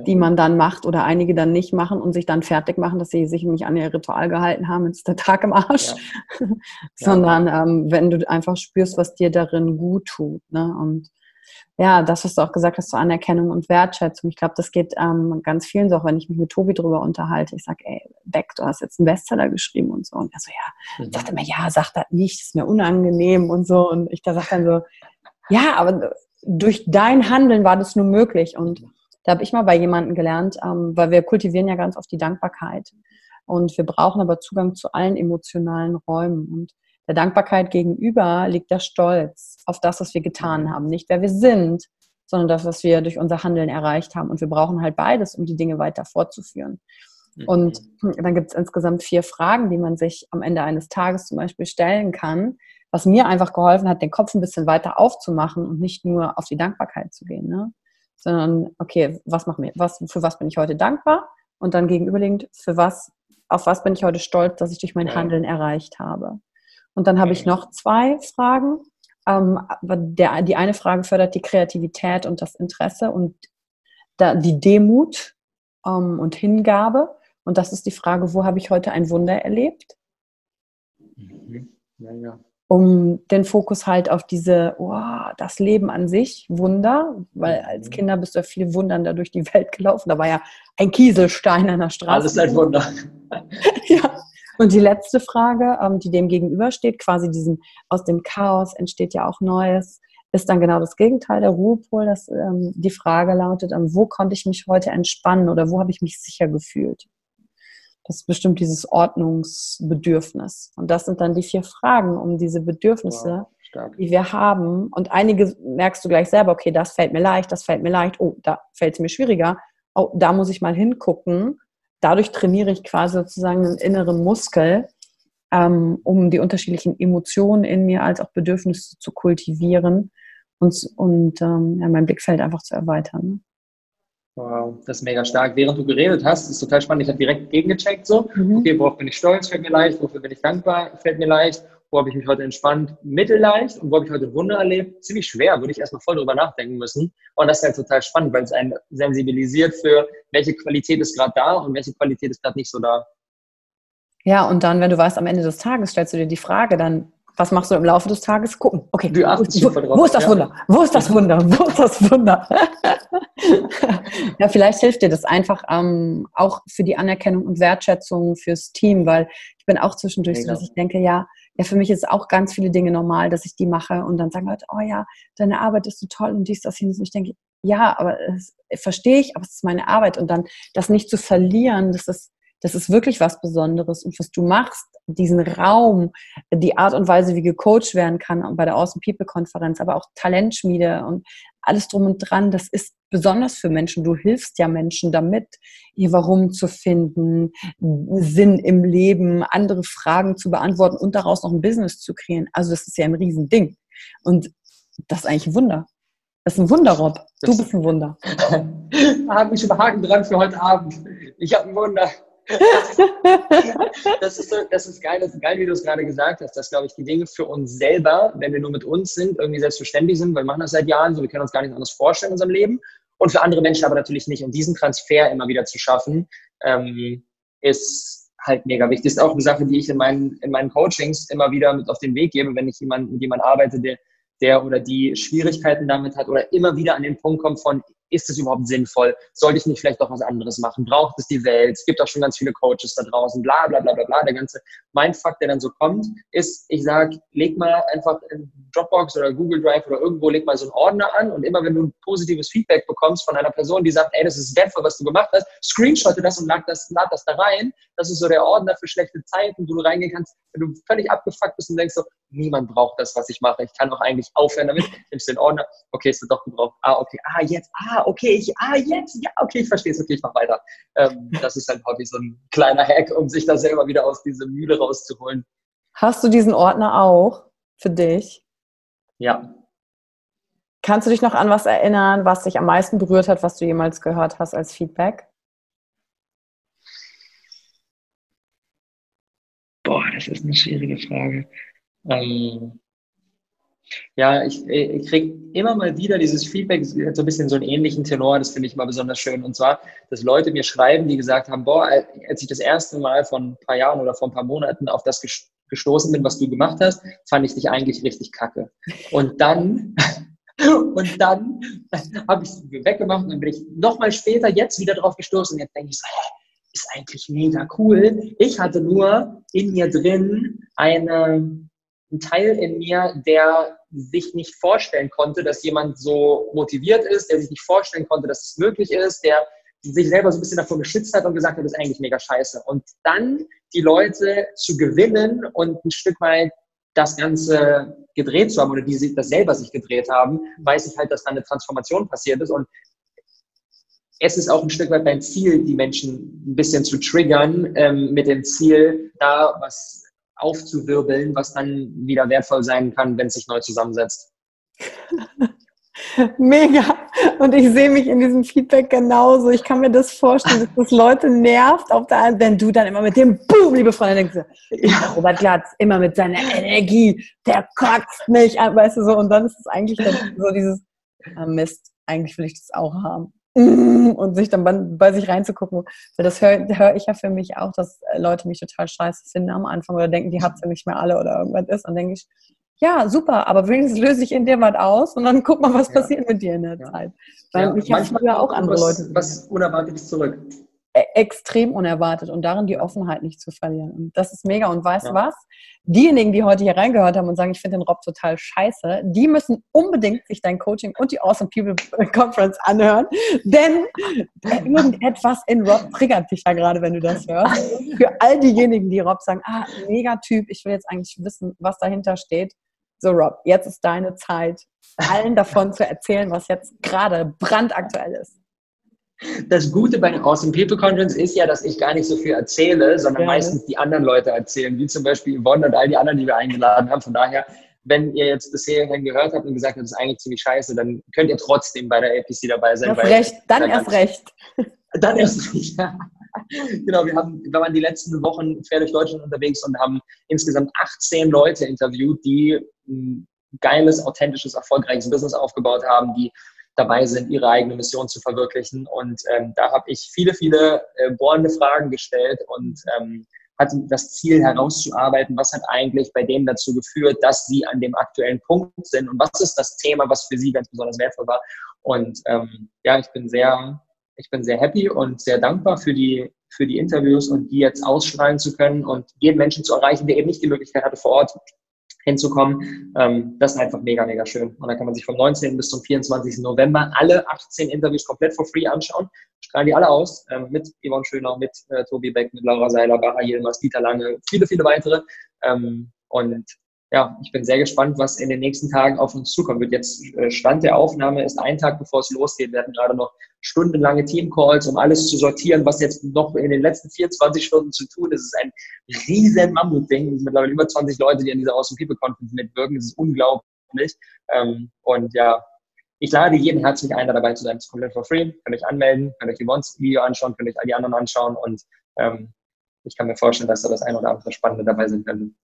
die ja. man dann macht oder einige dann nicht machen und sich dann fertig machen, dass sie sich nicht an ihr Ritual gehalten haben, ist der Tag im Arsch. Ja. Sondern ähm, wenn du einfach spürst, was dir darin gut tut. Ne? Und ja, das, was du auch gesagt hast, zur Anerkennung und Wertschätzung. Ich glaube, das geht ähm, ganz vielen so, auch wenn ich mich mit Tobi drüber unterhalte. Ich sage, ey, Beck, du hast jetzt einen Bestseller geschrieben und so. Und er so, ja, mhm. dachte mir, ja, sag das nicht, ist mir unangenehm und so. Und ich da sage dann so, ja, aber durch dein Handeln war das nur möglich. Und da habe ich mal bei jemandem gelernt, ähm, weil wir kultivieren ja ganz oft die Dankbarkeit. Und wir brauchen aber Zugang zu allen emotionalen Räumen. Und der Dankbarkeit gegenüber liegt der Stolz auf das, was wir getan mhm. haben. Nicht wer wir sind, sondern das, was wir durch unser Handeln erreicht haben. Und wir brauchen halt beides, um die Dinge weiter fortzuführen. Mhm. Und dann gibt es insgesamt vier Fragen, die man sich am Ende eines Tages zum Beispiel stellen kann, was mir einfach geholfen hat, den Kopf ein bisschen weiter aufzumachen und nicht nur auf die Dankbarkeit zu gehen, ne? sondern okay, was macht mir, was, für was bin ich heute dankbar? Und dann gegenüberliegend, für was, auf was bin ich heute stolz, dass ich durch mein Handeln erreicht habe. Und dann habe ich noch zwei Fragen. Ähm, der, die eine Frage fördert die Kreativität und das Interesse und da, die Demut ähm, und Hingabe. Und das ist die Frage, wo habe ich heute ein Wunder erlebt? Mhm. Ja, ja. Um den Fokus halt auf diese, oh, das Leben an sich, Wunder, weil als mhm. Kinder bist du ja viel Wundern da durch die Welt gelaufen. Da war ja ein Kieselstein an der Straße. Alles ein Wunder. ja. Und die letzte Frage, ähm, die dem gegenübersteht, quasi diesem, aus dem Chaos entsteht ja auch Neues, ist dann genau das Gegenteil, der Ruhepol. Dass, ähm, die Frage lautet, ähm, wo konnte ich mich heute entspannen oder wo habe ich mich sicher gefühlt? Das ist bestimmt dieses Ordnungsbedürfnis. Und das sind dann die vier Fragen um diese Bedürfnisse, wow, die wir haben. Und einige merkst du gleich selber, okay, das fällt mir leicht, das fällt mir leicht, oh, da fällt es mir schwieriger. Oh, da muss ich mal hingucken. Dadurch trainiere ich quasi sozusagen einen inneren Muskel, ähm, um die unterschiedlichen Emotionen in mir als auch Bedürfnisse zu kultivieren und, und ähm, ja, mein Blickfeld einfach zu erweitern. Ne? Wow, das ist mega stark. Während du geredet hast, ist total spannend. Ich habe direkt gegengecheckt, so, mhm. okay, worauf bin ich stolz, fällt mir leicht, wofür bin ich dankbar, fällt mir leicht, wo habe ich mich heute entspannt, mittelleicht und wo habe ich heute Wunder erlebt, ziemlich schwer, würde ich erstmal voll drüber nachdenken müssen. Und das ist halt total spannend, weil es einen sensibilisiert für, welche Qualität ist gerade da und welche Qualität ist gerade nicht so da. Ja, und dann, wenn du weißt, am Ende des Tages stellst du dir die Frage, dann was machst du im Laufe des Tages? Gucken. Okay, wo, wo, wo, ist das Wunder? Wo ist das Wunder? Wo ist das Wunder? ja, vielleicht hilft dir das einfach ähm, auch für die Anerkennung und Wertschätzung fürs Team, weil ich bin auch zwischendurch so, dass ich denke, ja, ja, für mich ist auch ganz viele Dinge normal, dass ich die mache und dann sagen Leute, oh ja, deine Arbeit ist so toll und dies, das, hin. Und ich denke, ja, aber das verstehe ich, aber es ist meine Arbeit und dann das nicht zu verlieren, das ist das ist wirklich was Besonderes. Und was du machst, diesen Raum, die Art und Weise, wie gecoacht werden kann bei der Awesome People Konferenz, aber auch Talentschmiede und alles drum und dran, das ist besonders für Menschen. Du hilfst ja Menschen damit, ihr Warum zu finden, Sinn im Leben, andere Fragen zu beantworten und daraus noch ein Business zu kreieren. Also das ist ja ein Riesending. Und das ist eigentlich ein Wunder. Das ist ein Wunder, Rob. Du bist ein Wunder. da habe ich schon Haken dran für heute Abend. Ich habe ein Wunder. das, ist das ist geil, das ist geil, wie du es gerade gesagt hast, dass, glaube ich, die Dinge für uns selber, wenn wir nur mit uns sind, irgendwie selbstverständlich sind, weil wir machen das seit Jahren so, wir können uns gar nichts anderes vorstellen in unserem Leben und für andere Menschen aber natürlich nicht. Und diesen Transfer immer wieder zu schaffen, ähm, ist halt mega wichtig. Ist auch eine Sache, die ich in meinen, in meinen Coachings immer wieder mit auf den Weg gebe, wenn ich jemand, mit jemandem arbeite, der, der oder die Schwierigkeiten damit hat oder immer wieder an den Punkt kommt von, ist es überhaupt sinnvoll? Sollte ich nicht vielleicht doch was anderes machen? Braucht es die Welt? Es gibt auch schon ganz viele Coaches da draußen, bla bla bla bla bla. Der ganze Mindfuck, der dann so kommt, ist, ich sage, leg mal einfach in Dropbox oder Google Drive oder irgendwo, leg mal so einen Ordner an und immer wenn du ein positives Feedback bekommst von einer Person, die sagt, ey, das ist wertvoll, was du gemacht hast, screenshotte das und lad das, lad das da rein. Das ist so der Ordner für schlechte Zeiten, wo du reingehen kannst, wenn du völlig abgefuckt bist und denkst so, niemand braucht das, was ich mache. Ich kann doch eigentlich aufhören damit. Nimmst den Ordner, okay, ist doch gebraucht. Ah, okay, ah, jetzt, ah, okay, ich, ah, jetzt, ja, okay, ich verstehe es, okay, ich mach weiter. Ähm, das ist halt häufig so ein kleiner Hack, um sich da selber wieder aus dieser Mühle rauszuholen. Hast du diesen Ordner auch für dich? Ja. Kannst du dich noch an was erinnern, was dich am meisten berührt hat, was du jemals gehört hast als Feedback? Boah, das ist eine schwierige Frage. Ähm, ja, ich, ich kriege immer mal wieder dieses Feedback, so ein bisschen so einen ähnlichen Tenor, das finde ich immer besonders schön. Und zwar, dass Leute mir schreiben, die gesagt haben, boah, als ich das erste Mal vor ein paar Jahren oder vor ein paar Monaten auf das gestoßen bin, was du gemacht hast, fand ich dich eigentlich richtig kacke. Und dann, und dann habe ich es weggemacht und bin ich nochmal später jetzt wieder drauf gestoßen und jetzt denke ich so, hä, ist eigentlich mega cool. Ich hatte nur in mir drin eine ein Teil in mir, der sich nicht vorstellen konnte, dass jemand so motiviert ist, der sich nicht vorstellen konnte, dass es möglich ist, der sich selber so ein bisschen davor geschützt hat und gesagt hat, das ist eigentlich mega scheiße. Und dann die Leute zu gewinnen und ein Stück weit das Ganze gedreht zu haben oder die das selber sich gedreht haben, weiß ich halt, dass da eine Transformation passiert ist. Und es ist auch ein Stück weit mein Ziel, die Menschen ein bisschen zu triggern, ähm, mit dem Ziel, da was aufzuwirbeln, was dann wieder wertvoll sein kann, wenn es sich neu zusammensetzt. Mega. Und ich sehe mich in diesem Feedback genauso. Ich kann mir das vorstellen, dass das Leute nervt, auf der, wenn du dann immer mit dem Boom, liebe Freunde, denkst, ja. Robert Glatz, immer mit seiner Energie, der kotzt mich, weißt du so. Und dann ist es eigentlich so dieses ah, Mist, eigentlich will ich das auch haben. und sich dann bei, sich reinzugucken. Weil das höre hör ich ja für mich auch, dass Leute mich total scheiße finden am Anfang oder denken, die hat ja nicht mehr alle oder irgendwas ist. Und denke ich, ja, super, aber wenigstens löse ich in dir was aus und dann guck mal, was ja. passiert mit dir in der ja. Zeit. Weil ja, ich habe früher auch andere was, Leute. Was Unerwartetes zurück. E, extrem unerwartet und darin die Offenheit nicht zu verlieren. Und das ist mega. Und weißt du was? Diejenigen, die heute hier reingehört haben und sagen, ich finde den Rob total scheiße, die müssen unbedingt sich dein Coaching und die Awesome People Conference anhören, denn irgendetwas in Rob triggert dich ja gerade, wenn du das hörst. Für all diejenigen, die Rob sagen, ah, mega Typ, ich will jetzt eigentlich wissen, was dahinter steht, so, Rob, jetzt ist deine Zeit, allen davon zu erzählen, was jetzt gerade brandaktuell ist. Das Gute bei der Awesome People Conference ist ja, dass ich gar nicht so viel erzähle, sondern ja. meistens die anderen Leute erzählen, wie zum Beispiel Yvonne und all die anderen, die wir eingeladen haben. Von daher, wenn ihr jetzt bisher gehört habt und gesagt habt, das ist eigentlich ziemlich scheiße, dann könnt ihr trotzdem bei der APC dabei sein. Erst recht, dann erst recht. Dann erst recht, ja. genau, wir, haben, wir waren die letzten Wochen quer durch Deutschland unterwegs und haben insgesamt 18 Leute interviewt, die ein geiles, authentisches, erfolgreiches Business aufgebaut haben, die dabei sind, ihre eigene Mission zu verwirklichen. Und ähm, da habe ich viele, viele äh, bohrende Fragen gestellt und ähm, hatte das Ziel herauszuarbeiten, was hat eigentlich bei denen dazu geführt, dass sie an dem aktuellen Punkt sind und was ist das Thema, was für sie ganz besonders wertvoll war. Und ähm, ja, ich bin sehr ich bin sehr happy und sehr dankbar für die, für die Interviews und die jetzt ausstrahlen zu können und jeden Menschen zu erreichen, der eben nicht die Möglichkeit hatte, vor Ort hinzukommen. Ähm, das ist einfach mega, mega schön. Und da kann man sich vom 19. bis zum 24. November alle 18 Interviews komplett for free anschauen. Strahlen die alle aus, ähm, mit Yvonne Schöner, mit äh, Tobi Beck, mit Laura Seiler, Baha Yilmaz, Dieter Lange, viele, viele weitere. Ähm, und ja, ich bin sehr gespannt, was in den nächsten Tagen auf uns zukommen wird. Jetzt äh, Stand der Aufnahme ist ein Tag, bevor es losgeht. Wir hatten gerade noch stundenlange Teamcalls, um alles zu sortieren, was jetzt noch in den letzten 24 Stunden zu tun ist. Es ist ein riesen Mammutding. Es sind mittlerweile über 20 Leute, die an dieser Awesome People Conference mitwirken. Das ist unglaublich. Ähm, und ja, ich lade jeden herzlich ein, da dabei zu sein. Es ist komplett for free. Könnt euch anmelden, könnt euch die Video anschauen, könnt euch all die anderen anschauen und ähm, ich kann mir vorstellen, dass da das ein oder andere Spannende dabei sind könnte.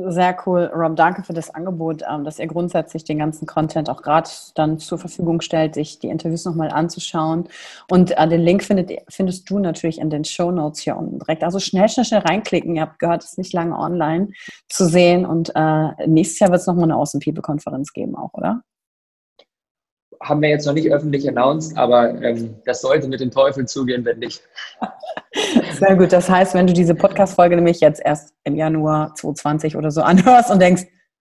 Sehr cool, Rob. Danke für das Angebot, ähm, dass ihr grundsätzlich den ganzen Content auch gerade dann zur Verfügung stellt, sich die Interviews nochmal anzuschauen. Und äh, den Link findet, findest du natürlich in den Show Notes hier unten direkt. Also schnell, schnell, schnell reinklicken. Ihr habt gehört, es ist nicht lange online zu sehen. Und äh, nächstes Jahr wird es nochmal eine Awesome People-Konferenz geben, auch, oder? Haben wir jetzt noch nicht öffentlich announced, aber ähm, das sollte mit dem Teufel zugehen, wenn nicht. Sehr gut. Das heißt, wenn du diese Podcast-Folge nämlich jetzt erst im Januar 2020 oder so anhörst und denkst,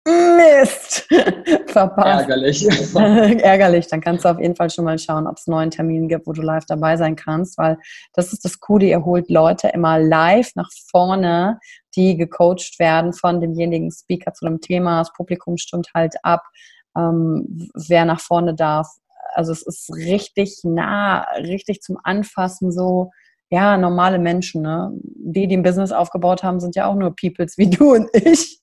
Mist, verpasst. Ärgerlich. Ärgerlich. Dann kannst du auf jeden Fall schon mal schauen, ob es neuen Termin gibt, wo du live dabei sein kannst, weil das ist das Coole. Ihr holt Leute immer live nach vorne, die gecoacht werden von demjenigen Speaker zu dem Thema. Das Publikum stimmt halt ab ähm, wer nach vorne darf. Also es ist richtig nah, richtig zum Anfassen so, ja, normale Menschen, ne? Die, die ein Business aufgebaut haben, sind ja auch nur Peoples wie du und ich.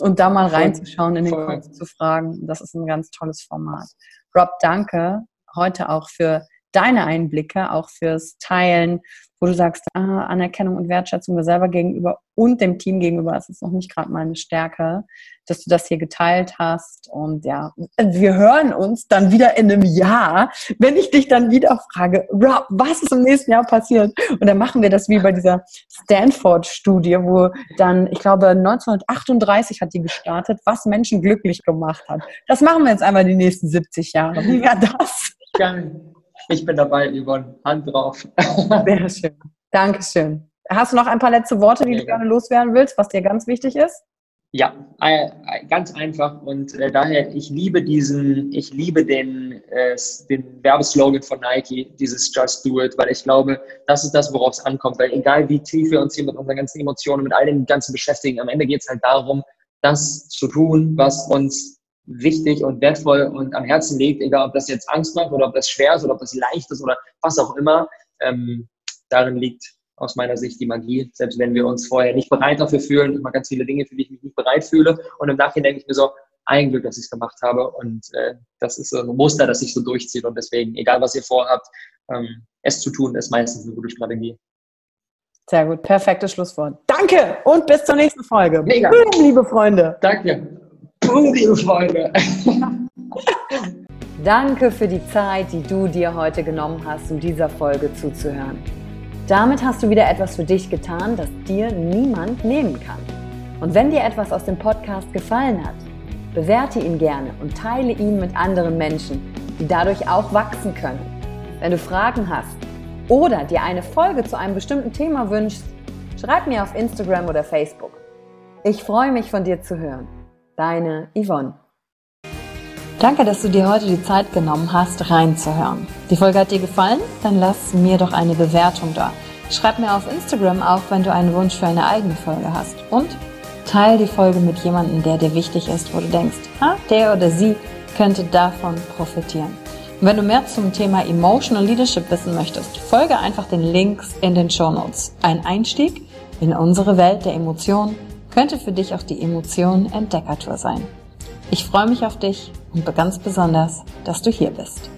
Und da mal reinzuschauen, in den Kopf zu fragen, das ist ein ganz tolles Format. Rob, danke heute auch für deine Einblicke, auch fürs Teilen wo du sagst, ah, Anerkennung und Wertschätzung mir selber gegenüber und dem Team gegenüber, das ist noch nicht gerade meine Stärke, dass du das hier geteilt hast. Und ja, wir hören uns dann wieder in einem Jahr, wenn ich dich dann wieder frage, Rob, was ist im nächsten Jahr passiert? Und dann machen wir das wie bei dieser Stanford-Studie, wo dann, ich glaube, 1938 hat die gestartet, was Menschen glücklich gemacht hat. Das machen wir jetzt einmal die nächsten 70 Jahre. Wie wäre das? Gerne. Ich bin dabei, Yvonne. Hand drauf. Sehr schön. Dankeschön. Hast du noch ein paar letzte Worte, die Sehr du gerne loswerden willst, was dir ganz wichtig ist? Ja, äh, ganz einfach und äh, daher, ich liebe diesen, ich liebe den, äh, den Werbeslogan von Nike, dieses Just Do It, weil ich glaube, das ist das, worauf es ankommt, weil egal wie tief wir uns hier mit unseren ganzen Emotionen, mit all dem Ganzen beschäftigen, am Ende geht es halt darum, das zu tun, was uns wichtig und wertvoll und am Herzen liegt, egal ob das jetzt Angst macht oder ob das schwer ist oder ob das leicht ist oder was auch immer. Ähm, darin liegt aus meiner Sicht die Magie, selbst wenn wir uns vorher nicht bereit dafür fühlen, immer ganz viele Dinge, für die ich mich nicht bereit fühle. Und im Nachhinein denke ich mir so, ein Glück, dass ich es gemacht habe. Und äh, das ist so ein Muster, das sich so durchzieht. Und deswegen, egal was ihr vorhabt, ähm, es zu tun, ist meistens eine gute Strategie. Sehr gut, perfektes Schlusswort. Danke und bis zur nächsten Folge. Mega. Liebe Freunde. Danke. Liebe Freunde. Danke für die Zeit, die du dir heute genommen hast, um dieser Folge zuzuhören. Damit hast du wieder etwas für dich getan, das dir niemand nehmen kann. Und wenn dir etwas aus dem Podcast gefallen hat, bewerte ihn gerne und teile ihn mit anderen Menschen, die dadurch auch wachsen können. Wenn du Fragen hast oder dir eine Folge zu einem bestimmten Thema wünschst, schreib mir auf Instagram oder Facebook. Ich freue mich von dir zu hören. Deine Yvonne. Danke, dass du dir heute die Zeit genommen hast, reinzuhören. Die Folge hat dir gefallen? Dann lass mir doch eine Bewertung da. Schreib mir auf Instagram auch, wenn du einen Wunsch für eine eigene Folge hast. Und teile die Folge mit jemandem, der dir wichtig ist, wo du denkst, ha, der oder sie könnte davon profitieren. Und wenn du mehr zum Thema Emotional Leadership wissen möchtest, folge einfach den Links in den Show Notes. Ein Einstieg in unsere Welt der Emotionen könnte für dich auch die Emotion Entdeckertour sein. Ich freue mich auf dich und ganz besonders, dass du hier bist.